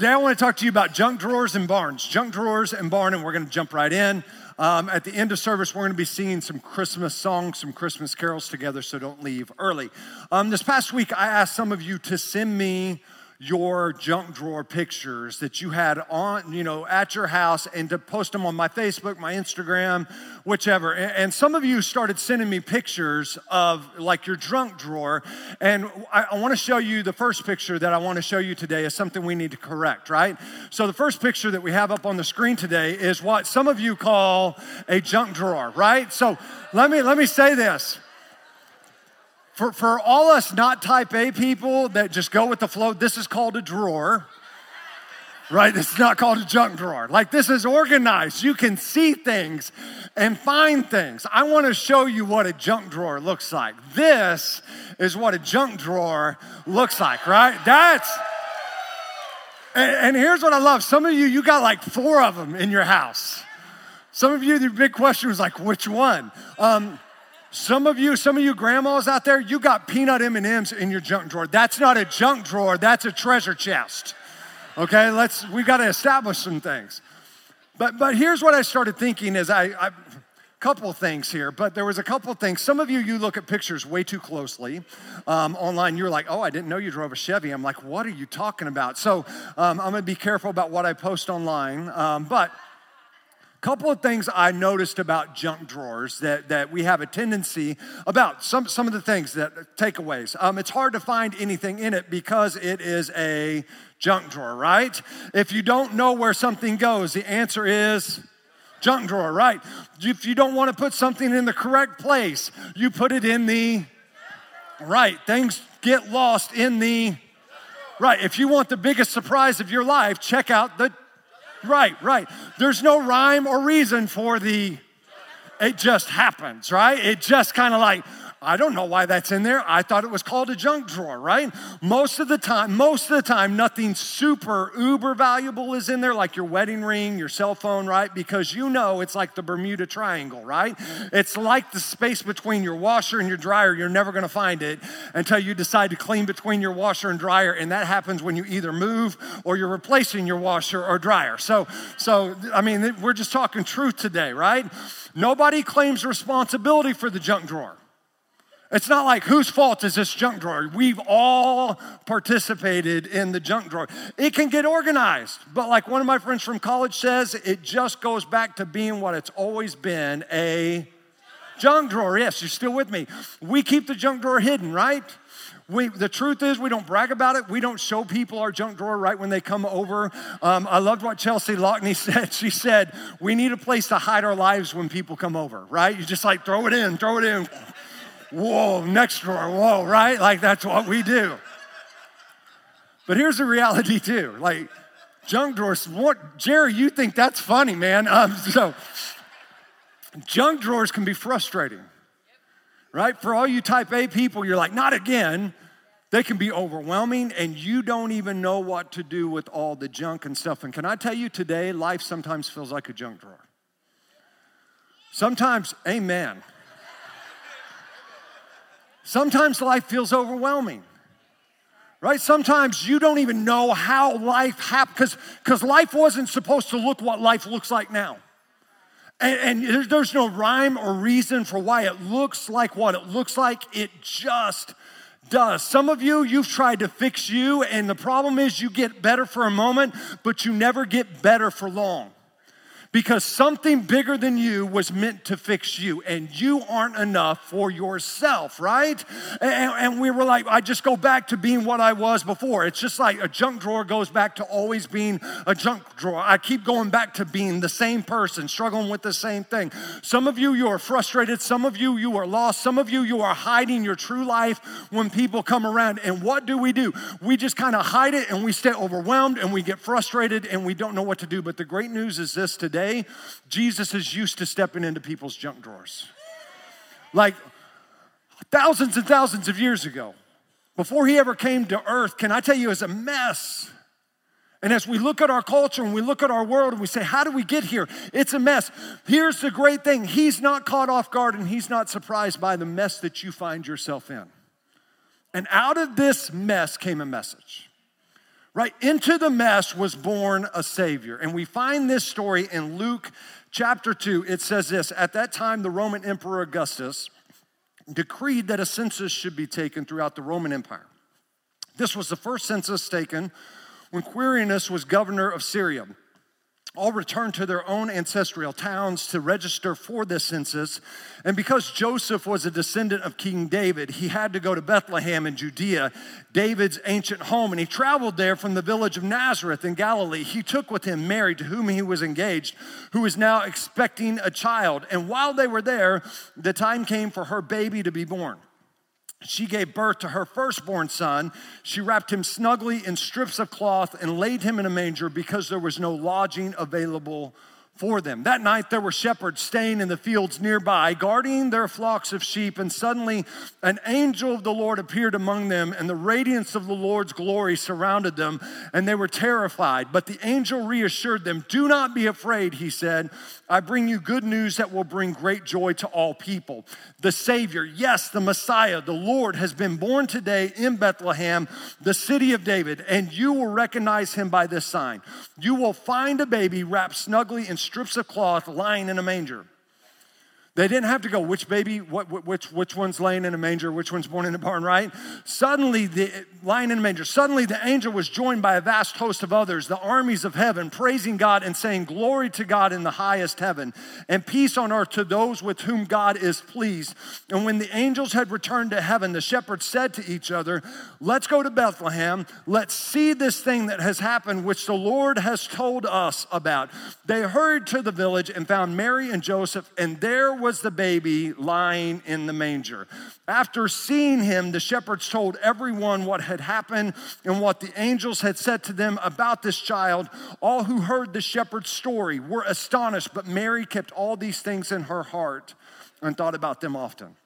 Today, I want to talk to you about junk drawers and barns. Junk drawers and barn, and we're going to jump right in. Um, at the end of service, we're going to be singing some Christmas songs, some Christmas carols together, so don't leave early. Um, this past week, I asked some of you to send me your junk drawer pictures that you had on, you know, at your house and to post them on my Facebook, my Instagram, whichever. And some of you started sending me pictures of like your junk drawer. And I, want to show you the first picture that I want to show you today is something we need to correct, right? So the first picture that we have up on the screen today is what some of you call a junk drawer, right? So let me let me say this for, for all us not type A people that just go with the flow, this is called a drawer, right? It's not called a junk drawer. Like this is organized. You can see things and find things. I want to show you what a junk drawer looks like. This is what a junk drawer looks like, right? That's. And, and here's what I love. Some of you, you got like four of them in your house. Some of you, the big question was like, which one? Um, some of you, some of you grandmas out there, you got peanut M&Ms in your junk drawer. That's not a junk drawer, that's a treasure chest. Okay, let's we got to establish some things. But but here's what I started thinking is I, I couple things here, but there was a couple things. Some of you, you look at pictures way too closely um, online. You're like, oh, I didn't know you drove a Chevy. I'm like, what are you talking about? So um, I'm going to be careful about what I post online. Um, but couple of things I noticed about junk drawers that, that we have a tendency about some, some of the things that takeaways. Um, it's hard to find anything in it because it is a junk drawer, right? If you don't know where something goes, the answer is junk drawer, right? If you don't want to put something in the correct place, you put it in the right. Things get lost in the right. If you want the biggest surprise of your life, check out the Right, right. There's no rhyme or reason for the, it just happens, right? It just kind of like, I don't know why that's in there. I thought it was called a junk drawer, right? Most of the time, most of the time, nothing super uber valuable is in there, like your wedding ring, your cell phone, right? Because you know it's like the Bermuda Triangle, right? It's like the space between your washer and your dryer. You're never gonna find it until you decide to clean between your washer and dryer, and that happens when you either move or you're replacing your washer or dryer. So, so I mean, we're just talking truth today, right? Nobody claims responsibility for the junk drawer. It's not like whose fault is this junk drawer? We've all participated in the junk drawer. It can get organized, but like one of my friends from college says, it just goes back to being what it's always been a junk drawer. Yes, you're still with me. We keep the junk drawer hidden, right? We, the truth is, we don't brag about it. We don't show people our junk drawer right when they come over. Um, I loved what Chelsea Lockney said. She said, We need a place to hide our lives when people come over, right? You just like throw it in, throw it in whoa, next drawer, whoa, right? Like that's what we do. But here's the reality too. Like junk drawers, what Jerry, you think that's funny, man. Um, so junk drawers can be frustrating. Right? For all you type A people, you're like, not again. They can be overwhelming and you don't even know what to do with all the junk and stuff. And can I tell you today, life sometimes feels like a junk drawer. Sometimes, amen. Sometimes life feels overwhelming. Right? Sometimes you don't even know how life happened because life wasn't supposed to look what life looks like now. And, and there's no rhyme or reason for why it looks like what it looks like. It just does. Some of you, you've tried to fix you, and the problem is you get better for a moment, but you never get better for long because something bigger than you was meant to fix you, and you aren't enough for yourself, right? And, and, we were like, I just go back to being what I was before. It's just like a junk drawer goes back to always being a junk drawer. I keep going back to being the same person, struggling with the same thing. Some of you, you are frustrated. Some of you, you are lost. Some of you, you are hiding your true life when people come around. And what do we do? We just kind of hide it and we stay overwhelmed and we get frustrated and we don't know what to do. But the great news is this today today, Jesus is used to stepping into people's junk drawers. Like thousands and thousands of years ago, before he ever came to earth, can I tell you, is a mess. And as we look at our culture and we look at our world and we say, How do we get here? It's a mess. Here's the great thing He's not caught off guard and He's not surprised by the mess that you find yourself in. And out of this mess came a message. Right? Into the mess was born a Savior. And we find this story in Luke chapter 2. It says this At that time, the Roman Emperor Augustus decreed that a census should be taken throughout the Roman Empire. This was the first census taken when Quirinius was governor of Syria. All returned to their own ancestral towns to register for the census. And because Joseph was a descendant of King David, he had to go to Bethlehem in Judea, David's ancient home. And he traveled there from the village of Nazareth in Galilee. He took with him Mary, to whom he was engaged, who was now expecting a child. And while they were there, the time came for her baby to be born she gave birth to her firstborn son. She wrapped him snugly in strips of cloth and laid him in a manger because there was no lodging available for them. That night there were shepherds staying in the fields nearby, guarding their flocks of sheep, and suddenly an angel of the Lord appeared among them, and the radiance of the Lord's glory surrounded them, and they were terrified. But the angel reassured them, Do not be afraid, he said. I bring you good news that will bring great joy to all people. The Savior, yes, the Messiah, the Lord, has been born today in Bethlehem, the city of David, and you will recognize him by this sign. You will find a baby wrapped snugly in strips of cloth lying in a manger. They didn't have to go, which baby, what, which, which one's laying in a manger, which one's born in a barn, right? Suddenly, the lying in a manger, suddenly the angel was joined by a vast host of others, the armies of heaven, praising God and saying, Glory to God in the highest heaven, and peace on earth to those with whom God is pleased. And when the angels had returned to heaven, the shepherds said to each other, Let's go to Bethlehem. Let's see this thing that has happened, which the Lord has told us about. They hurried to the village and found Mary and Joseph, and there was the baby lying in the manger. After seeing him, the shepherds told everyone what had happened and what the angels had said to them about this child. All who heard the shepherd's story were astonished, but Mary kept all these things in her heart and thought about them often.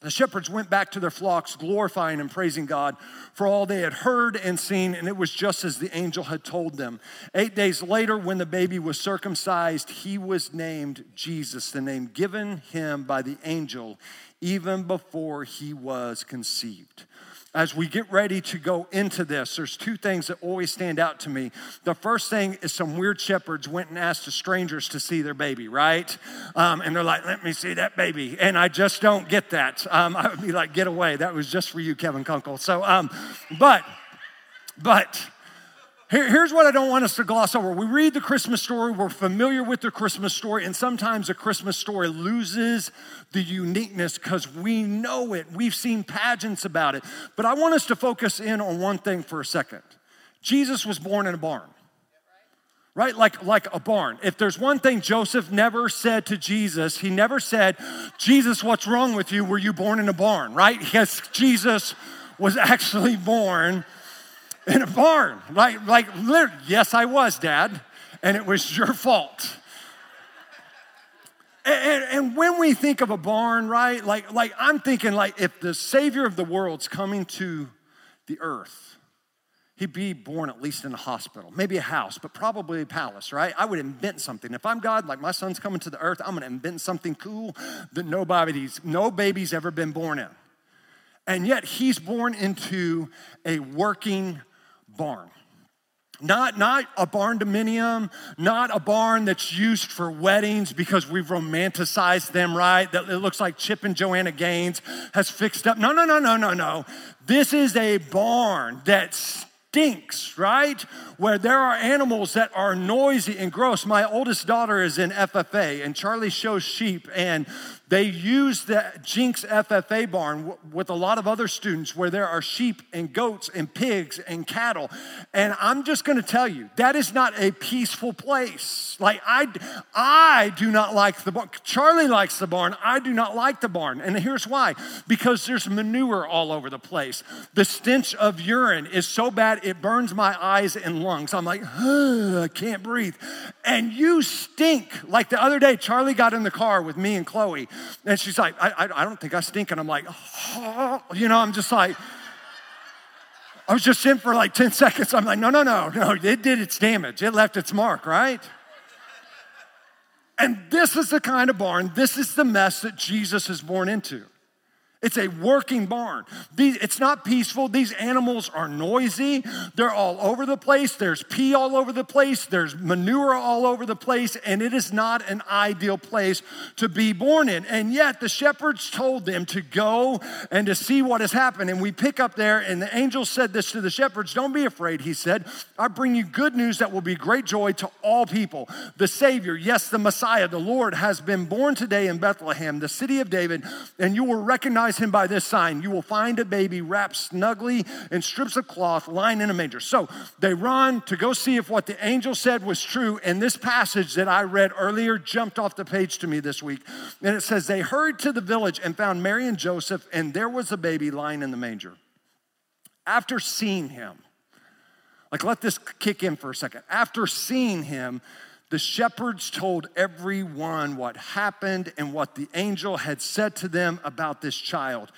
The shepherds went back to their flocks, glorifying and praising God for all they had heard and seen, and it was just as the angel had told them. Eight days later, when the baby was circumcised, he was named Jesus, the name given him by the angel even before he was conceived as we get ready to go into this, there's two things that always stand out to me. The first thing is some weird shepherds went and asked the strangers to see their baby, right? Um, and they're like, let me see that baby. And I just don't get that. Um, I would be like, get away. That was just for you, Kevin Kunkel. So, um, but, but, here, here's what I don't want us to gloss over. We read the Christmas story, we're familiar with the Christmas story, and sometimes a Christmas story loses the uniqueness because we know it. We've seen pageants about it. But I want us to focus in on one thing for a second Jesus was born in a barn. Right? Like, like a barn. If there's one thing Joseph never said to Jesus, he never said, Jesus, what's wrong with you? Were you born in a barn? Right? Because Jesus was actually born in a barn. Like, like yes, I was, Dad, and it was your fault. And, and, when we think of a barn, right, like, like I'm thinking like if the Savior of the world's coming to the earth, he'd be born at least in a hospital, maybe a house, but probably a palace, right? I would invent something. If I'm God, like my son's coming to the earth, I'm gonna invent something cool that nobody's, no baby's ever been born in. And yet he's born into a working barn. Not, not a barn dominium, not a barn that's used for weddings because we've romanticized them, right? That it looks like Chip and Joanna Gaines has fixed up. No, no, no, no, no, no. This is a barn that stinks, right? Where there are animals that are noisy and gross. My oldest daughter is in FFA, and Charlie shows sheep, and they use the Jenks FFA barn with a lot of other students where there are sheep and goats and pigs and cattle. And I'm just gonna tell you, that is not a peaceful place. Like, I, I do not like the barn. Charlie likes the barn. I do not like the barn. And here's why because there's manure all over the place. The stench of urine is so bad bad, it burns my eyes and lungs. I'm like, I can't breathe. And you stink. Like the other day, Charlie got in the car with me and Chloe, and she's like, I, I, I don't think I stink. And I'm like, oh. you know, I'm just like, I was just in for like 10 seconds. I'm like, no, no, no, no, it did its damage. It left its mark, right? And this is the kind of barn, this is the mess that Jesus is born into. It's a working barn. it's not peaceful. These animals are noisy. They're all over the place. There's pee all over the place. There's manure all over the place. And it is not an ideal place to be born in. And yet the shepherds told them to go and to see what has happened. And we pick up there, and the angel said this to the shepherds Don't be afraid, he said. I bring you good news that will be great joy to all people. The Savior, yes, the Messiah, the Lord, has been born today in Bethlehem, the city of David, and you will recognize recognize him by this sign. You will find a baby wrapped snugly in strips of cloth lying in a manger. So they run to go see if what the angel said was true. And this passage that I read earlier jumped off the page to me this week. And it says, They hurried to the village and found Mary and Joseph, and there was a baby lying in the manger. After seeing him, like let this kick in for a second. After seeing him, the shepherds told everyone what happened and what the angel had said to them about this child.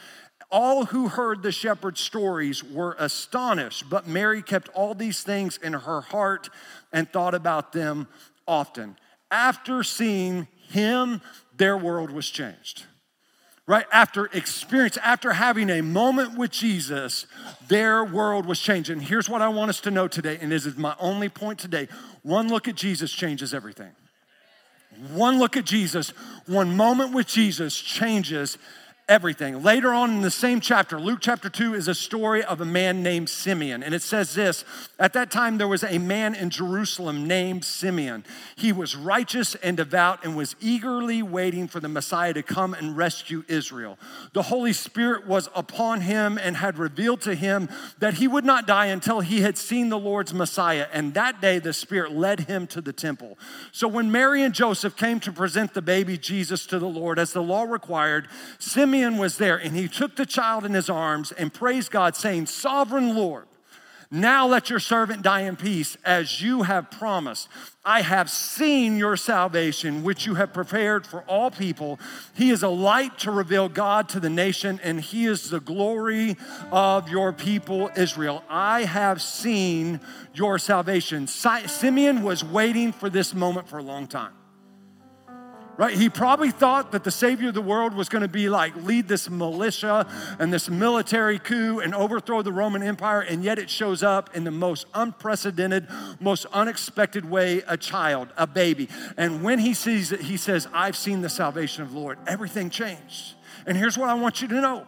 All who heard the shepherd's stories were astonished, but Mary kept all these things in her heart and thought about them often. After seeing him, their world was changed. Right after experience, after having a moment with Jesus, their world was changed. And here's what I want us to know today, and this is my only point today one look at Jesus changes everything. One look at Jesus, one moment with Jesus changes everything. Later on in the same chapter, Luke chapter 2 is a story of a man named Simeon. And it says this At that time, there was a man in Jerusalem named Simeon. He was righteous and devout and was eagerly waiting for the Messiah to come and rescue Israel. The Holy Spirit was upon him and had revealed to him that he would not die until he had seen the Lord's Messiah. And that day, the Spirit led him to the temple. So when Mary and Joseph came to present the baby Jesus to the Lord, as the law required, Simeon Was there and he took the child in his arms and praised God, saying, Sovereign Lord, now let your servant die in peace as you have promised. I have seen your salvation, which you have prepared for all people. He is a light to reveal God to the nation, and he is the glory of your people, Israel. I have seen your salvation. Simeon was waiting for this moment for a long time right? He probably thought that the Savior of the world was going to be like lead this militia and this military coup and overthrow the Roman Empire, and yet it shows up in the most unprecedented, most unexpected way a child, a baby. And when he sees it, he says, I've seen the salvation of the Lord. Everything changed. And here's what I want you to know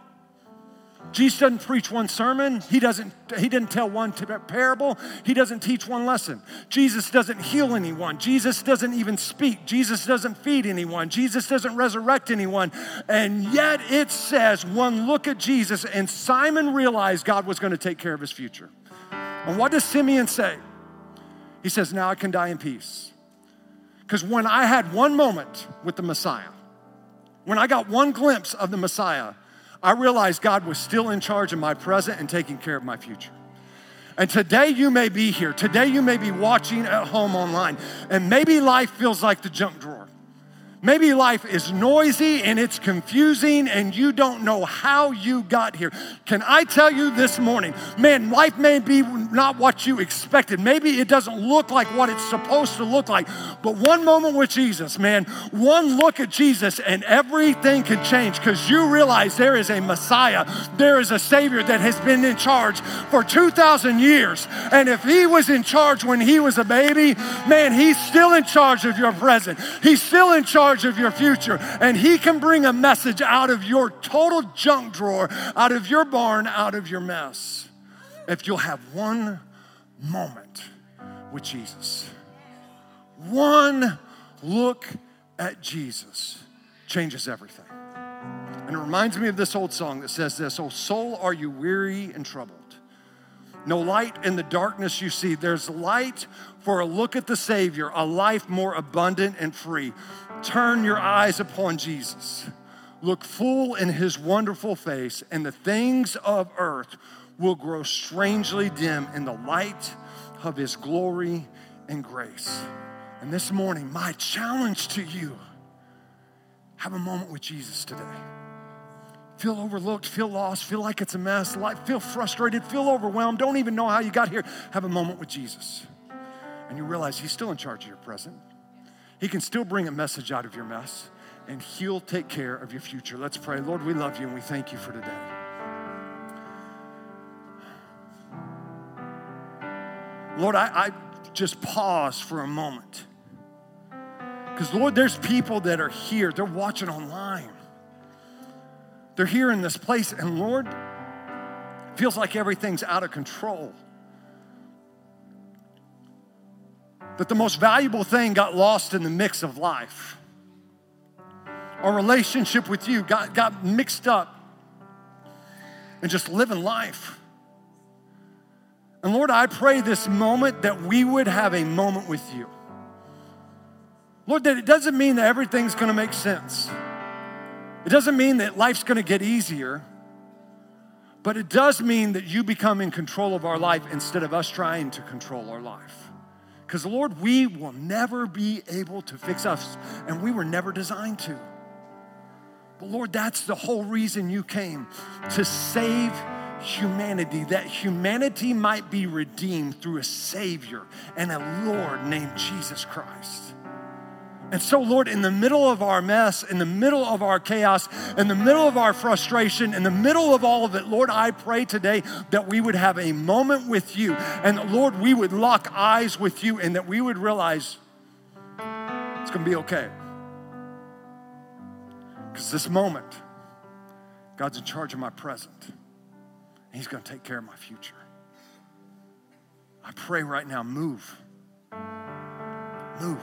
Jesus doesn't preach one sermon. He doesn't, he didn't tell one parable. He doesn't teach one lesson. Jesus doesn't heal anyone. Jesus doesn't even speak. Jesus doesn't feed anyone. Jesus doesn't resurrect anyone. And yet it says one look at Jesus and Simeon realized God was going to take care of his future. And what does Simeon say? He says, Now I can die in peace. Because when I had one moment with the Messiah, when I got one glimpse of the Messiah, I realized God was still in charge of my present and taking care of my future. And today you may be here. Today you may be watching at home online. And maybe life feels like the junk drawer. Maybe life is noisy and it's confusing and you don't know how you got here. Can I tell you this morning, man, life may be not what you expected. Maybe it doesn't look like what it's supposed to look like. But one moment with Jesus, man, one look at Jesus and everything can change because you realize there is a Messiah, there is a Savior that has been in charge for 2,000 years. And if He was in charge when He was a baby, man, He's still in charge of your present. He's still in charge charge of your future. And He can bring a message out of your total junk drawer, out of your barn, out of your mess. If you'll have one moment with Jesus, one look at Jesus changes everything. And it reminds me of this old song that says this Oh, soul, are you weary and troubled? No light in the darkness you see. There's light for a look at the Savior, a life more abundant and free. Turn your eyes upon Jesus. Look full in his wonderful face, and the things of earth will grow strangely dim in the light of his glory and grace. And this morning, my challenge to you have a moment with Jesus today. Feel overlooked, feel lost, feel like it's a mess, feel frustrated, feel overwhelmed, don't even know how you got here. Have a moment with Jesus. And you realize He's still in charge of your present. He can still bring a message out of your mess, and He'll take care of your future. Let's pray. Lord, we love you and we thank you for today. Lord, I, I just pause for a moment. Because, Lord, there's people that are here, they're watching online. They're here in this place, and Lord, feels like everything's out of control. That the most valuable thing got lost in the mix of life. Our relationship with you got, got mixed up and just living life. And Lord, I pray this moment that we would have a moment with you. Lord, that it doesn't mean that everything's gonna make sense. It doesn't mean that life's gonna get easier, but it does mean that you become in control of our life instead of us trying to control our life. Because, Lord, we will never be able to fix us, and we were never designed to. But, Lord, that's the whole reason you came to save humanity, that humanity might be redeemed through a Savior and a Lord named Jesus Christ. And so, Lord, in the middle of our mess, in the middle of our chaos, in the middle of our frustration, in the middle of all of it, Lord, I pray today that we would have a moment with you. And Lord, we would lock eyes with you and that we would realize it's going to be okay. Because this moment, God's in charge of my present. He's going to take care of my future. I pray right now, move. Move.